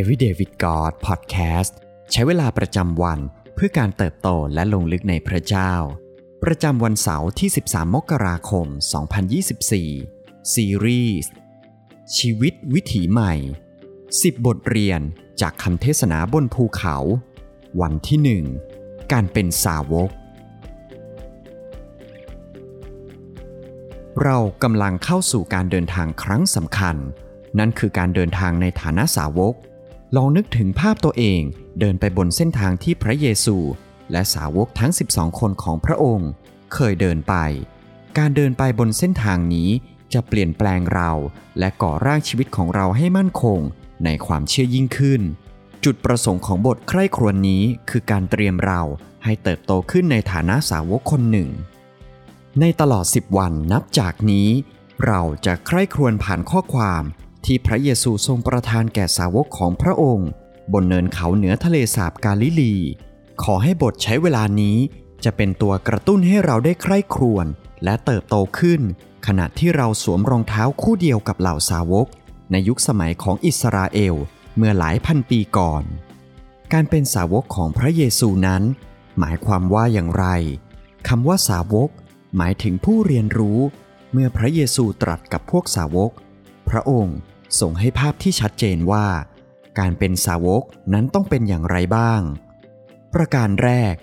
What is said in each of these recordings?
Everyday with God Podcast ใช้เวลาประจำวันเพื่อการเติบโตและลงลึกในพระเจ้า ประจำวันเสาร์ที่ 13 มกราคม 2024 ซีรีส์ชีวิตวิถีใหม่ 10 บทเรียนจากคำเทศนาบนภูเขา วันที่ 1 การเป็นสาวก เรากำลังเข้าสู่การเดินทางครั้งสำคัญ นั่นคือการเดินทางในฐานะสาวก ลองนึกถึงภาพตัวเองเดินไปบนเส้นทางที่พระเยซู และสาวกทั้ง 12 คนของพระองค์ เคยเดินไป การเดินไปบนเส้นทางนี้จะเปลี่ยนแปลงเราและก่อร่างชีวิตของเราให้มั่นคงในความเชื่อยิ่งขึ้น จุดประสงค์ของบทใคร่ครวญนี้คือการเตรียมเราให้เติบโตขึ้นในฐานะสาวกคนหนึ่ง ในตลอด 10 วันนับจากนี้ เราจะใคร่ครวญผ่านข้อความ ที่พระเยซูทรงประทานแก่สาวกของพระองค์ บนเนินเขาเหนือทะเลสาบกาลิลี ขอให้บทใช้เวลานี้จะเป็นตัวกระตุ้นให้เราได้ใคร่ครวญและเติบโตขึ้น ขณะที่เราสวมรองเท้าคู่เดียวกับเหล่าสาวก ในยุคสมัยของอิสราเอลเมื่อหลายพันปีก่อน การเป็นสาวกของพระเยซูนั้น หมายความว่าอย่างไรคำว่าสาวก หมายถึงผู้เรียนรู้ เมื่อพระเยซูตรัสกับพวกสาวก พระองค์ส่งให้ภาพที่ชัดเจนว่า การเป็นสาวกนั้นต้องเป็นอย่างไรบ้าง ประการแรก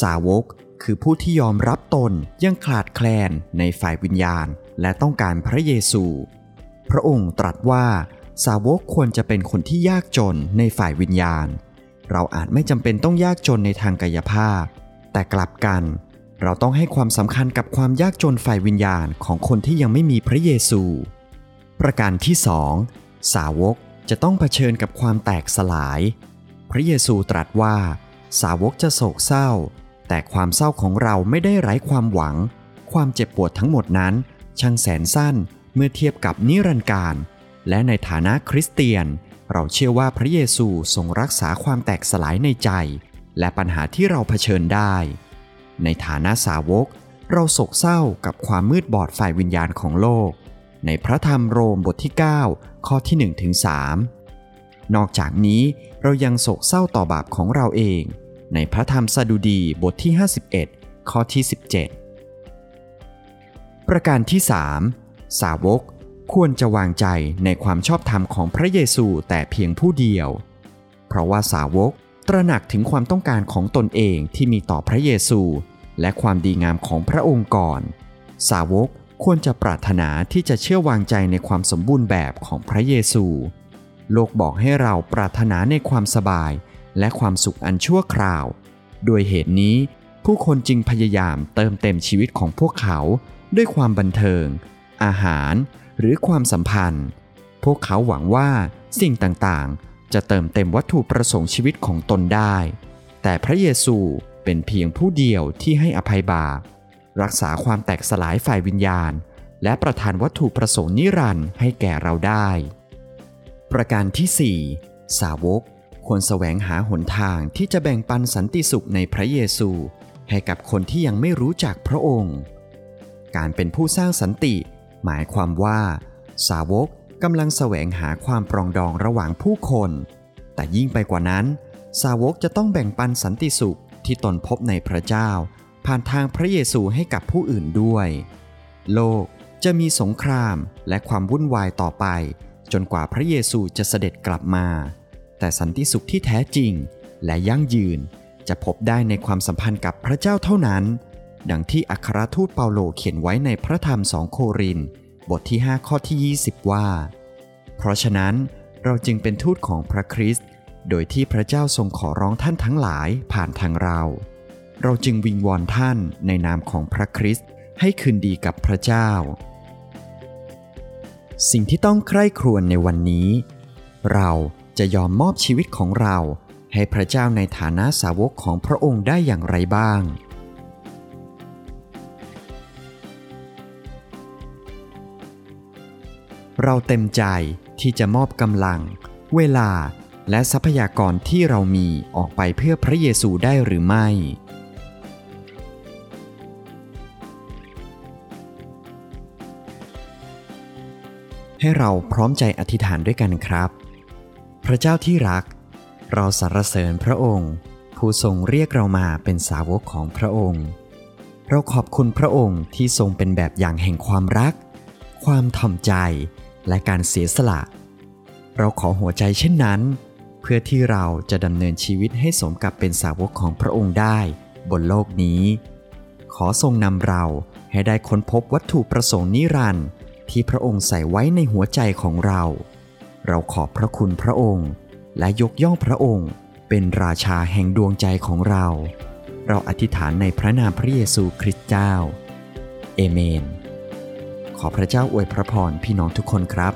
สาวกคือผู้ที่ยอมรับตนยังขาดแคลนในฝ่ายวิญญาณ และต้องการพระเยซู พระองค์ตรัสว่า สาวกควรจะเป็นคนที่ยากจนในฝ่ายวิญญาณ เราอาจไม่จำเป็นต้องยากจนในทางกายภาพ แต่กลับกัน เราต้องให้ความสำคัญกับความยากจนฝ่ายวิญญาณของคนที่ยังไม่มีพระเยซู ประการที่สองสาวกจะต้องเผชิญกับความแตกสลาย พระเยซูตรัสว่า สาวกจะโศกเศร้า แต่ความเศร้าของเราไม่ได้ไร้ความหวัง ความเจ็บปวดทั้งหมดนั้น ช่างแสนสั้นเมื่อเทียบกับนิรันดร์การ และในฐานะคริสเตียน เราเชื่อว่าพระเยซูทรงรักษาความแตกสลายในใจ และปัญหาที่เราเผชิญได้ ในฐานะสาวก เราโศกเศร้ากับความมืดบอดฝ่ายวิญญาณของโลก ในพระธรรมโรมบทที่ 9 ข้อที่1ถึง3นอกจากนี้เรายังโศกเศร้าต่อบาปของเราเอง ในพระธรรมสดุดีบทที่ 51 ข้อที่ 17 ประการที่ 3 สาวกควรจะวางใจในความชอบธรรมของพระเยซูแต่เพียงผู้เดียว เพราะว่าสาวกตระหนักถึงความต้องการของตนเองที่มีต่อพระเยซู และความดีงามของพระองค์ก่อน สาวก ควรจะปรารถนาที่จะเชื่อวางใจในความสมบูรณ์แบบของพระเยซู โลกบอกให้เราปรารถนาในความสบาย และความสุขอันชั่วคราว โดยเหตุนี้ ผู้คนจึงพยายามเติมเต็มชีวิตของพวกเขา ด้วยความบันเทิง อาหาร หรือความสัมพันธ์ พวกเขาหวังว่าสิ่งต่างๆ จะเติมเต็มวัตถุประสงค์ชีวิตของตนได้ แต่พระเยซูเป็นเพียงผู้เดียวที่ให้อภัยบาป รักษาความแตกสลายฝ่ายวิญญาณ และประทานวัตถุประสงค์นิรันดร์ให้แก่เราได้ ประการที่ 4 สาวกควรแสวงหาหนทางที่จะแบ่งปันสันติสุขในพระเยซู ให้กับคนที่ยังไม่รู้จักพระองค์ การเป็นผู้สร้างสันติ หมายความว่า สาวกกำลังแสวงหาความปรองดองระหว่างผู้คน แต่ยิ่งไปกว่านั้น สาวกจะต้องแบ่งปันสันติสุขที่ตนพบในพระเจ้า ผ่านทางพระเยซูให้กับผู้อื่นด้วย โลกจะมีสงครามและความวุ่นวายต่อไป จนกว่าพระเยซูจะเสด็จกลับมา แต่สันติสุขที่แท้จริง และยั่งยืนจะพบได้ในความสัมพันธ์กับพระเจ้าเท่านั้น ดังที่อัครทูตเปาโลเขียนไว้ในพระธรรมสองโคริน บทที่ 5 ข้อที่ 20 ว่า เพราะฉะนั้นเราจึงเป็นทูตของพระคริสต์ โดยที่พระเจ้าทรงขอร้องท่านทั้งหลายผ่านทางเรา เราจึงวิงวอนท่านในนามของพระคริสต์ให้คืนดีกับพระเจ้า สิ่งที่ต้องใคร่ครวญในวันนี้ เราจะยอมมอบชีวิตของเรา ให้พระเจ้าในฐานะสาวกของพระองค์ได้อย่างไรบ้าง เราเต็มใจที่จะมอบกำลัง เวลาและทรัพยากรที่เรามีออกไปเพื่อพระเยซูได้หรือไม่ ให้เราพร้อมใจอธิษฐานด้วยกันครับ พระเจ้าที่รัก เราสรรเสริญพระองค์ ผู้ทรงเรียกเรามาเป็นสาวกของพระองค์ เราขอบคุณพระองค์ที่ทรงเป็นแบบอย่างแห่งความรัก ความถ่อมใจและการเสียสละ เราขอหัวใจเช่นนั้น เพื่อที่เราจะดำเนินชีวิตให้สมกับเป็นสาวกของพระองค์ได้บนโลกนี้ ขอทรงนำเราให้ได้ค้นพบวัตถุประสงค์นิรันดร์ ที่พระองค์ใส่ไว้ในหัวใจของเรา เราขอบพระคุณพระองค์ และยกย่องพระองค์ เป็นราชาแห่งดวงใจของเรา เราอธิษฐานในพระนามพระเยซูคริสต์เจ้า เอเมน ขอพระเจ้าอวยพระพรพี่น้องทุกคนครับ